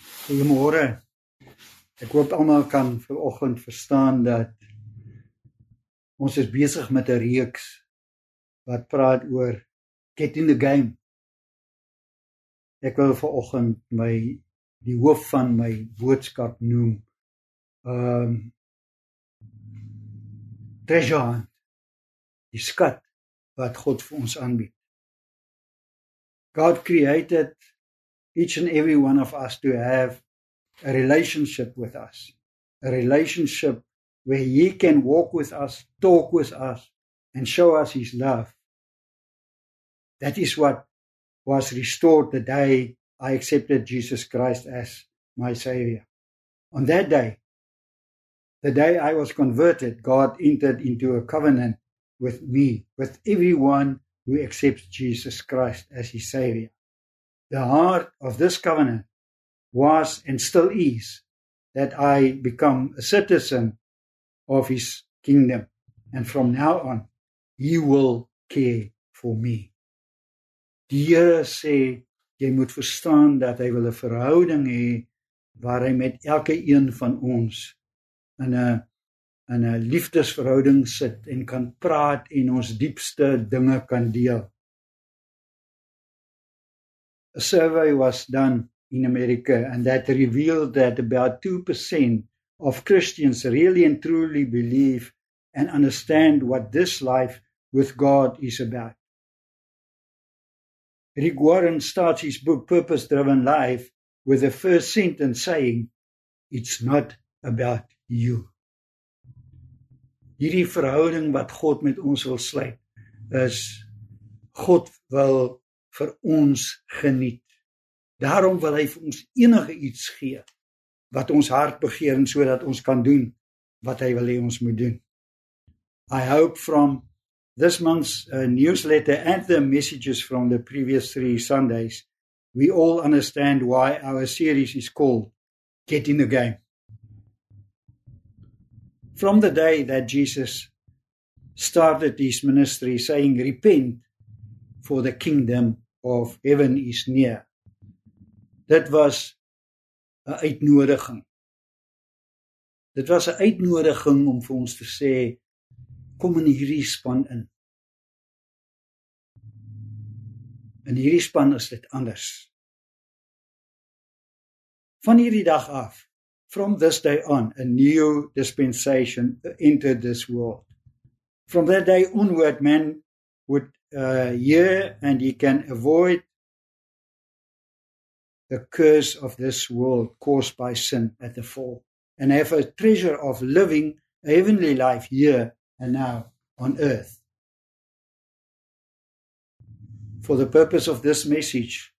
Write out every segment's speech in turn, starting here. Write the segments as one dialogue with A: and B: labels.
A: Goeiemôre. Ek hoop almal kan vanoggend verstaan dat ons is besig met 'n reeks wat praat oor get in the game. Ek wil vanoggend my die hoof van my boodskap noem. Ehm um, treasure hunt. Die skat wat God vir ons aanbied. God created each and every one of us to have a relationship with us, a relationship where He can walk with us, talk with us, and show us His love. That is what was restored the day I accepted Jesus Christ as my Savior. On that day, the day I was converted, God entered into a covenant with me, with everyone who accepts Jesus Christ as his Savior. The heart of this covenant was and still is that I become a citizen of his kingdom. And from now on, he will care for me. Die Here sê jy moet verstaan dat hy wil 'n verhouding hê waar hy met elke een van ons in 'n in 'n liefdesverhouding sit en kan praat en ons diepste dinge kan deel. A survey was done in America and that revealed that about 2% of Christians really and truly believe and understand what this life with God is about. Rick Warren starts his book Purpose Driven Life with the first sentence saying, It's not about you. Hierdie verhouding wat God met ons wil sluit is God wil vir ons geniet. Daarom wil hy vir ons enige iets gee wat ons hart begeer en sodat ons kan doen wat hy wil hê ons moet doen. I hope from this month's uh, newsletter and the messages from the previous 3 Sundays we all understand why our series is called Get in the Game. From the day that Jesus started his ministry saying repent for the kingdom of heaven is near. Dit was 'n uitnodiging. Dit was 'n uitnodiging om vir ons te sê kom in hierdie span in. In hierdie span is dit anders. Van hierdie dag af, from this day on, a new dispensation entered this world. From that day onward man would uh, hear and he can avoid the curse of this world caused by sin at the fall and have a treasure of living a heavenly life here and now on earth. For the purpose of this message,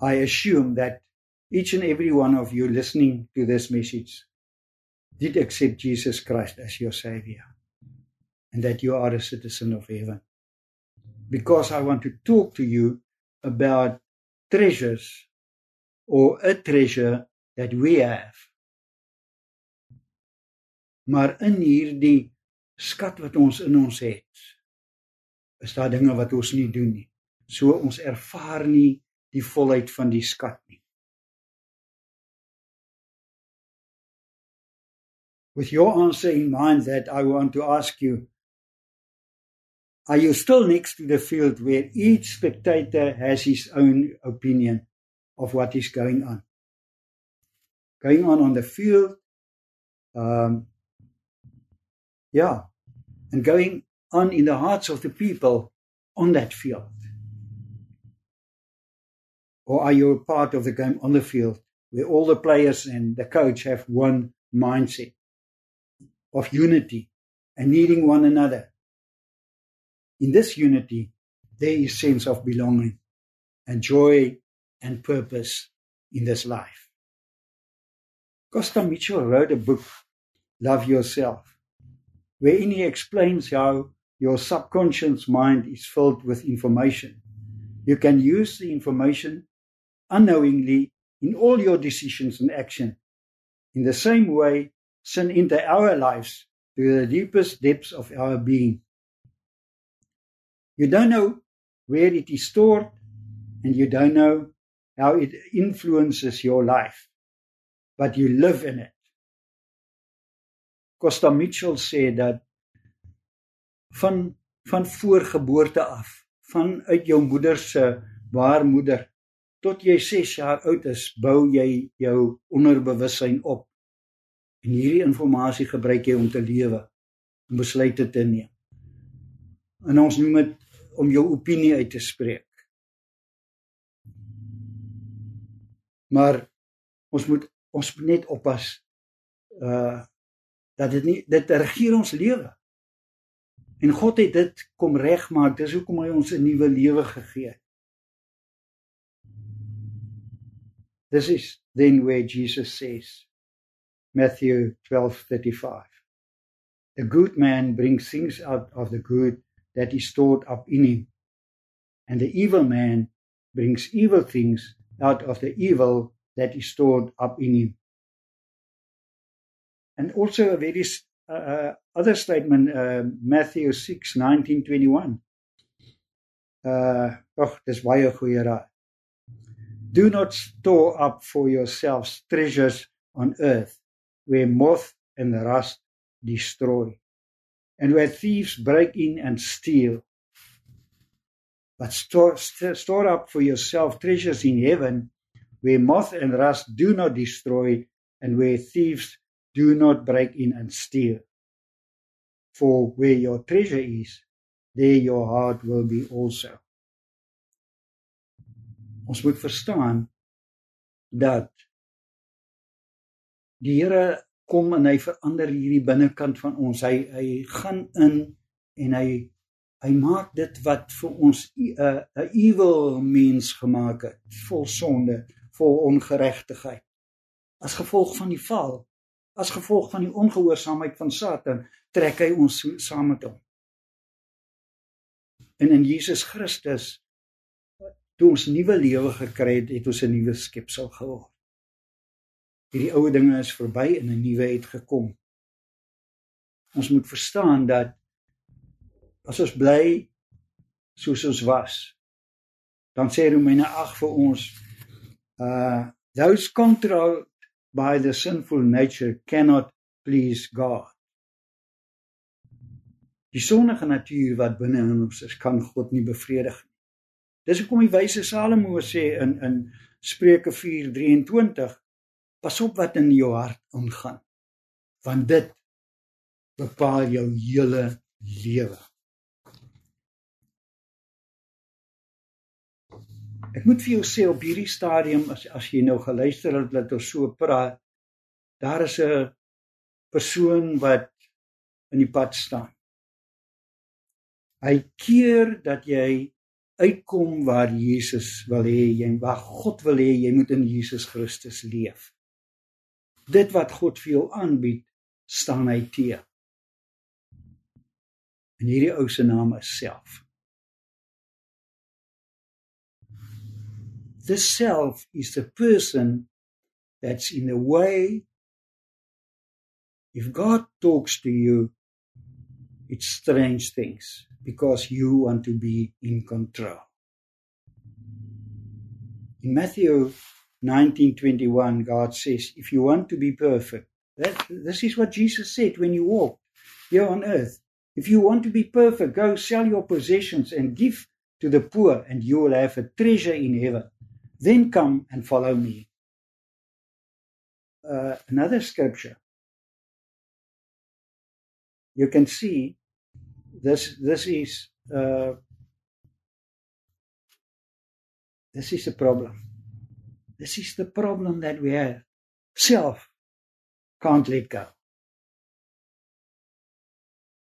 A: I assume that each and every one of you listening to this message did accept Jesus Christ as your Savior and that you are a citizen of heaven. Because I want to talk to you about treasures or a treasure that we have. Maar in hierdie skat wat ons in ons het, is daar dinge wat ons nie doen nie. So ons ervaar nie die volheid van die skat nie. With your answer in mind that I want to ask you are you still next to the field where each spectator has his own opinion of what is going on? Going on on the field, um, yeah, and going on in the hearts of the people on that field. Or are you a part of the game on the field where all the players and the coach have one mindset of unity and needing one another in this unity, there is sense of belonging and joy and purpose in this life. Costa Mitchell wrote a book, Love Yourself, wherein he explains how your subconscious mind is filled with information. You can use the information unknowingly in all your decisions and action. In the same way, sin into our lives to the deepest depths of our being. You don't know where it is stored and you don't know how it influences your life, but you live in it. Costa Mitchell sê dat van van voorgeboorte af, van uit jou moeder se baarmoeder tot jy 6 jaar oud is, bou jy jou onderbewussyn op. En hierdie inligting gebruik jy om te lewe, om besluite te neem. En ons noem dit om jou opinie uit te spreek. Maar ons moet ons moet net oppas uh dat dit nie dit regeer ons lewe. En God het dit kom regmaak. Dis hoekom hy ons 'n nuwe lewe gegee het. This is then where Jesus says Matthew 12:35 A good man brings things out of the good that is stored up in him and the evil man brings evil things out of the evil that is stored up in him. And also a very uh, uh other statement, uh, Matthew 6, 19, 21. Uh, oh, dis baie. Do not store up for yourselves treasures on earth where moth and rust destroy and where thieves break in and steal but store, store up for yourself treasures in heaven where moth and rust do not destroy and where thieves do not break in and steal. For where your treasure is, there your heart will be also. Ons moet verstaan dat die Here kom en hy verander hierdie binnekant van ons. Hy hy gaan in en hy Hy maak dit wat vir ons 'n uh, 'n evil mens gemaak het, vol sonde, vol ongeregtigheid. As gevolg van die val, as gevolg van die ongehoorsaamheid van Satan, trek hy ons saam met hom. En in Jesus Christus toe ons nuwe lewe gekry het, het ons 'n nuwe skepsel geword. Hierdie ou dinge is verby en 'n nuwe het gekom. Ons moet verstaan dat as ons bly soos ons was dan sê Romeine 8 vir ons uh those controlled by the sinful nature cannot please God die sondige natuur wat binne in ons is kan God nie bevredig nie dis hoekom die wyse Salomo sê in in Spreuke 4:23 pas op wat in jou hart ingaan want dit bepaal jou hele lewe Ek moet vir jou sê op hierdie stadium as as jy nou geluister het dat ons so praat, daar is 'n persoon wat in die pad staan. Hy keer dat jy uitkom waar Jesus wil hê jy waar God wil hê jy moet in Jesus Christus leef. Dit wat God vir jou aanbied, staan hy teë. En hierdie ou se naam is self. the self is the person that's in the way. If God talks to you, it's strange things because you want to be in control. In Matthew 19:21 God says if you want to be perfect that this is what Jesus said when he walked here on earth if you want to be perfect go sell your possessions and give to the poor and you will have a treasure in heaven then come and follow me. Uh, another scripture. You can see this. This is uh, this is a problem. This is the problem that we have. Self can't let go.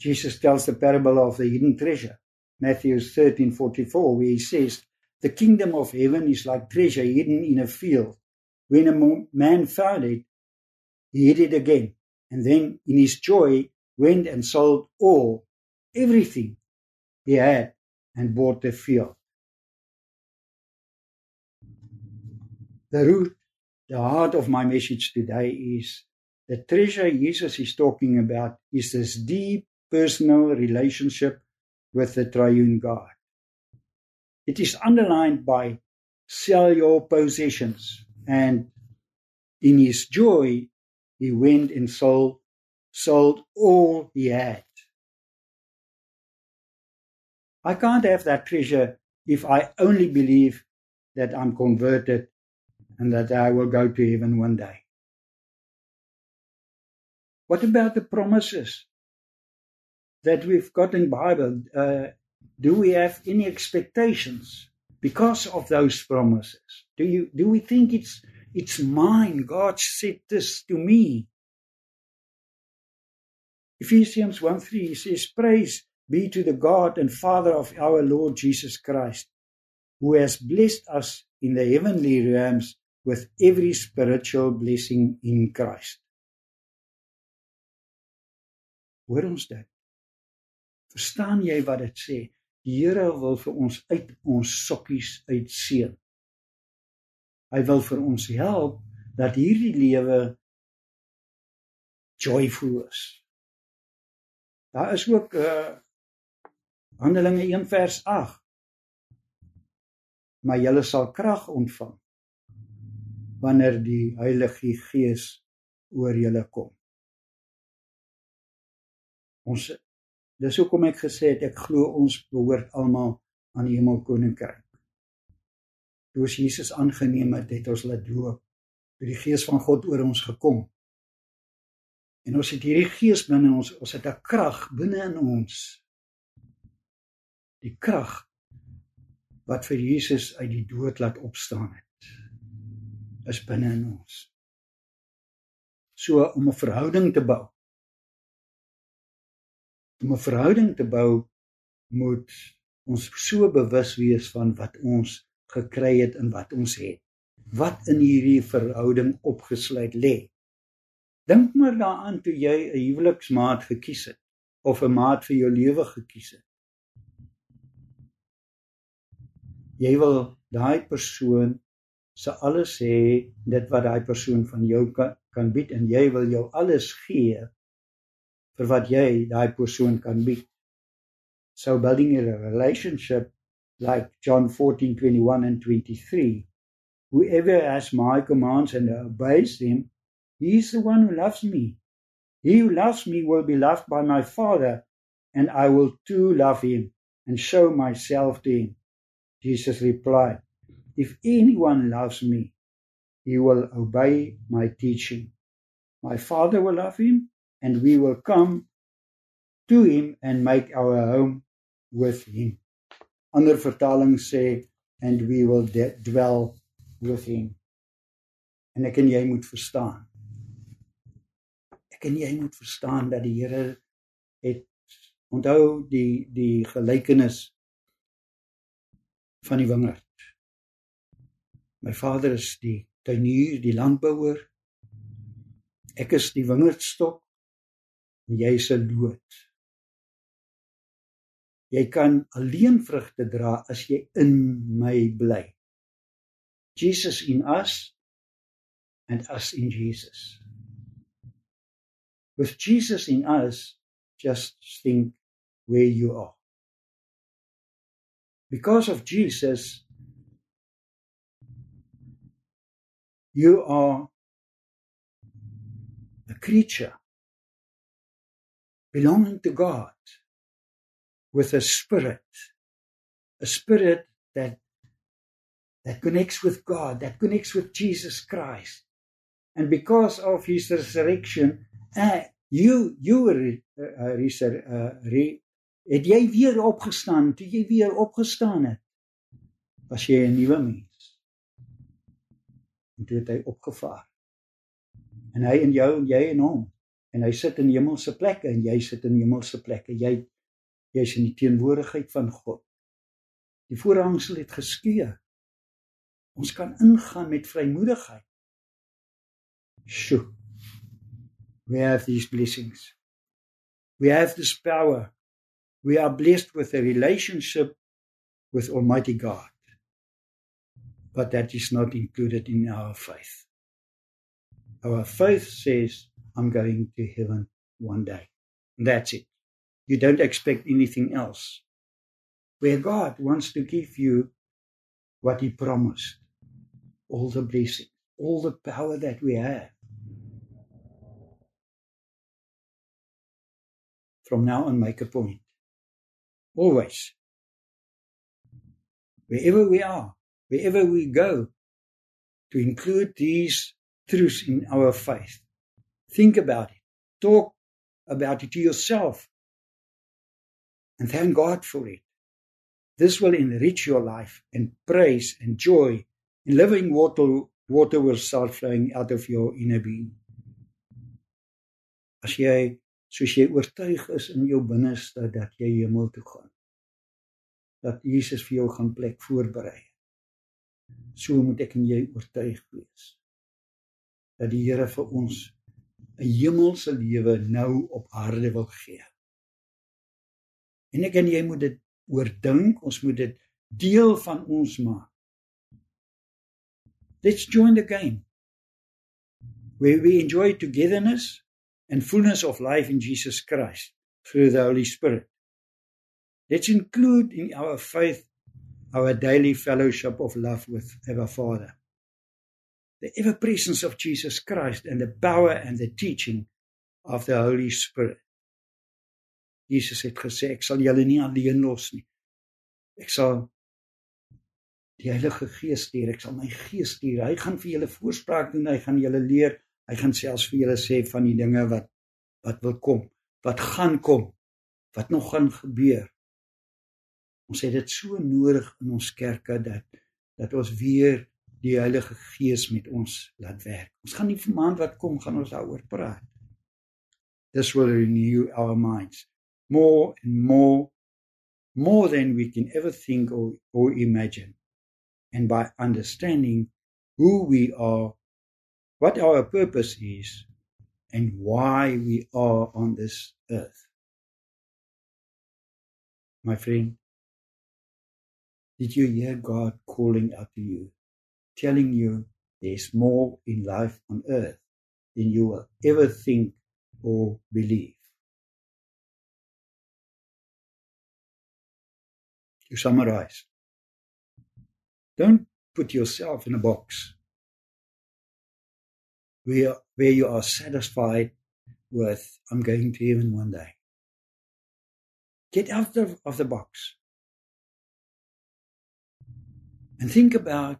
A: Jesus tells the parable of the hidden treasure, Matthew 13 44, where he says, The kingdom of heaven is like treasure hidden in a field. When a man found it, he hid it again, and then in his joy went and sold all, everything he had, and bought the field. The root, the heart of my message today is the treasure Jesus is talking about is this deep personal relationship with the triune God. It is underlined by Sell your possessions. And in his joy, he went and sold, sold all he had. I can't have that treasure if I only believe that I'm converted and that I will go to heaven one day. What about the promises that we've got in Bible? Uh, do we have any expectations because of those promises? Do you do we think it's it's mine? God said this to me. Ephesians 1 3 says, Praise be to the God and Father of our Lord Jesus Christ, who has blessed us in the heavenly realms with every spiritual blessing in Christ. Hoor ons dit? Verstaan jy wat dit sê? Die Here wil vir ons uit ons sokkies uitseën. Hy wil vir ons help dat hierdie lewe joyful is. Daar is ook uh, Handelinge 1 vers 8. Maar julle sal krag ontvang wanneer die Heilige Gees oor julle kom. Ons dis hoekom ek gesê het ek glo ons behoort almal aan die hemelkoninkryk. Toe ons Jesus aangeneem het, het ons laat doop. Toe die Gees van God oor ons gekom. En ons het hierdie Gees binne ons, ons het 'n krag binne in ons die krag wat vir Jesus uit die dood laat opstaan het is binne in ons. So om 'n verhouding te bou. Om 'n verhouding te bou moet ons so bewus wees van wat ons gekry het en wat ons het. Wat in hierdie verhouding opgesluit lê. Dink maar daaraan toe jy 'n huweliksmaat gekies het of 'n maat vir jou lewe gekies het. jy wil daai persoon se alles hê dit wat daai persoon van jou kan kan bied en jy wil jou alles gee vir wat jy daai persoon kan bied. So building a relationship like John 14:21 and 23 whoever has my commands and obeys them he is the one who loves me. He who loves me will be loved by my father and I will too love him and show myself to him. Jesus replied, If anyone loves me, he will obey my teaching. My Father will love him, and we will come to him and make our home with him. Ander vertaling sê and we will dwell with him. En ek en jy moet verstaan. Ek en jy moet verstaan dat die Here het onthou die die gelykenis van die wingerd. My vader is die tuinier, die landbouer. Ek is die wingerdstok en jy is 'n loot. Jy kan alleen vrugte dra as jy in my bly. Jesus in us and us in Jesus. With Jesus in us, just think where you are. because of Jesus, you are a creature belonging to God with a spirit, a spirit that that connects with God, that connects with Jesus Christ. And because of his resurrection, uh, you you were uh, resur- uh, re- het jy weer opgestaan toe jy weer opgestaan het was jy 'n nuwe mens en toe het hy opgevaar. En hy en jou en jy en hom. En hy sit in hemelse plekke en jy sit in hemelse plekke. Jy jy's in die teenwoordigheid van God. Die voorhangsel het geskeur. Ons kan ingaan met vrymoedigheid. Sjoe. We have these blessings. We have this power. We are blessed with a relationship with Almighty God. But that is not included in our faith. Our faith says, I'm going to heaven one day. That's it. You don't expect anything else. Where God wants to give you what He promised, all the blessings, all the power that we have. From now on, make a point. Always. Wherever we are, wherever we go, to include these truths in our faith. Think about it. Talk about it to yourself. And thank God for it. This will enrich your life and praise and joy and living water, water will start flowing out of your inner being. As jy soos jy oortuig is in jou binneste dat jy hemel toe gaan. Dat Jesus vir jou gaan plek voorberei. So moet ek en jy oortuig wees dat die Here vir ons 'n hemelse lewe nou op aarde wil gee. En ek en jy moet dit oordink, ons moet dit deel van ons maak. Let's join the game. Where we enjoy togetherness and fullness of life in Jesus Christ through the Holy Spirit. Let's include in our faith our daily fellowship of love with our Father. The ever presence of Jesus Christ and the power and the teaching of the Holy Spirit. Jesus het gesê ek sal julle nie alleen los nie. Ek sal die Heilige Gees stuur. Ek sal my Gees stuur. Hy gaan vir julle voorspraak doen. Hy gaan julle leer. Hy gaan selfs vir julle sê van die dinge wat wat wil kom, wat gaan kom, wat nog gaan gebeur. Ons het dit so nodig in ons kerke dat dat ons weer die Heilige Gees met ons laat werk. Ons gaan nie vir maand wat kom gaan ons daaroor praat. This will renew our minds more and more, more than we can ever think or, or imagine. And by understanding who we are, what our purpose is, and why we are on this earth. My friend, did you hear God calling out to you, telling you there's more in life on earth than you will ever think or believe? to summarize. Don't put yourself in a box where, where you are satisfied with, I'm going to heaven one day. Get out of, of the box and think about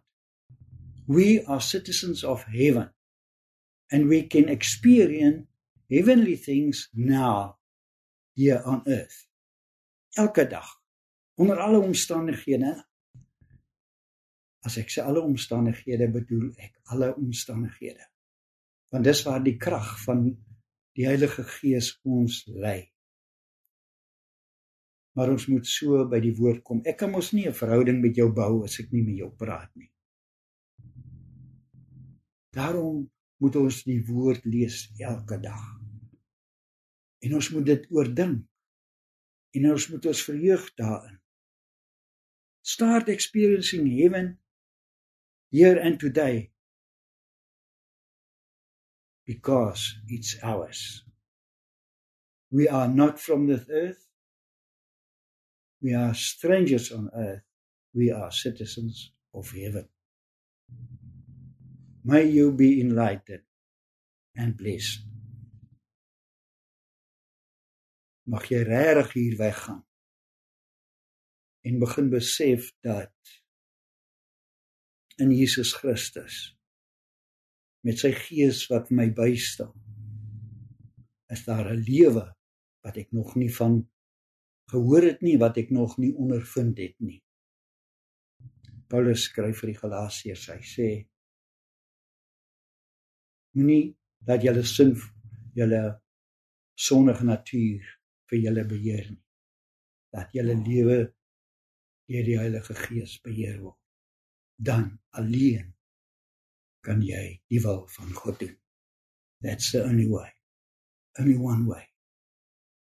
A: we are citizens of heaven and we can experience heavenly things now here on earth. Elke dag. onder alle omstandighede as ek sê alle omstandighede bedoel ek alle omstandighede want dis waar die krag van die Heilige Gees ons lei maar ons moet so by die woord kom. Ek kan mos nie 'n verhouding met jou bou as ek nie met jou praat nie. Daarom moet ons die woord lees elke dag. En ons moet dit oordink. En ons moet ons verheug daarin. Start experiencing heaven here and today because it's ours. We are not from this earth. We are strangers on earth. We are citizens of heaven. May you be enlightened and blessed. Mag jy regtig hier weggaan en begin besef dat in Jesus Christus met sy gees wat my bystaan is daar 'n lewe wat ek nog nie van gehoor het nie wat ek nog nie ondervind het nie Paulus skryf vir die Galasiërs hy sê moenie dat julle sin julle sondige natuur vir julle beheer nie dat julle lewe deur die Heilige Gees beheer word. Dan alleen kan jy die wil van God doen. That's the only way. Only one way.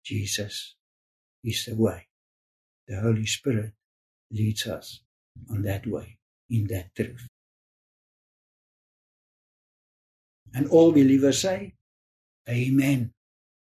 A: Jesus is the way. The Holy Spirit leads us on that way, in that truth. And all believers say, Amen.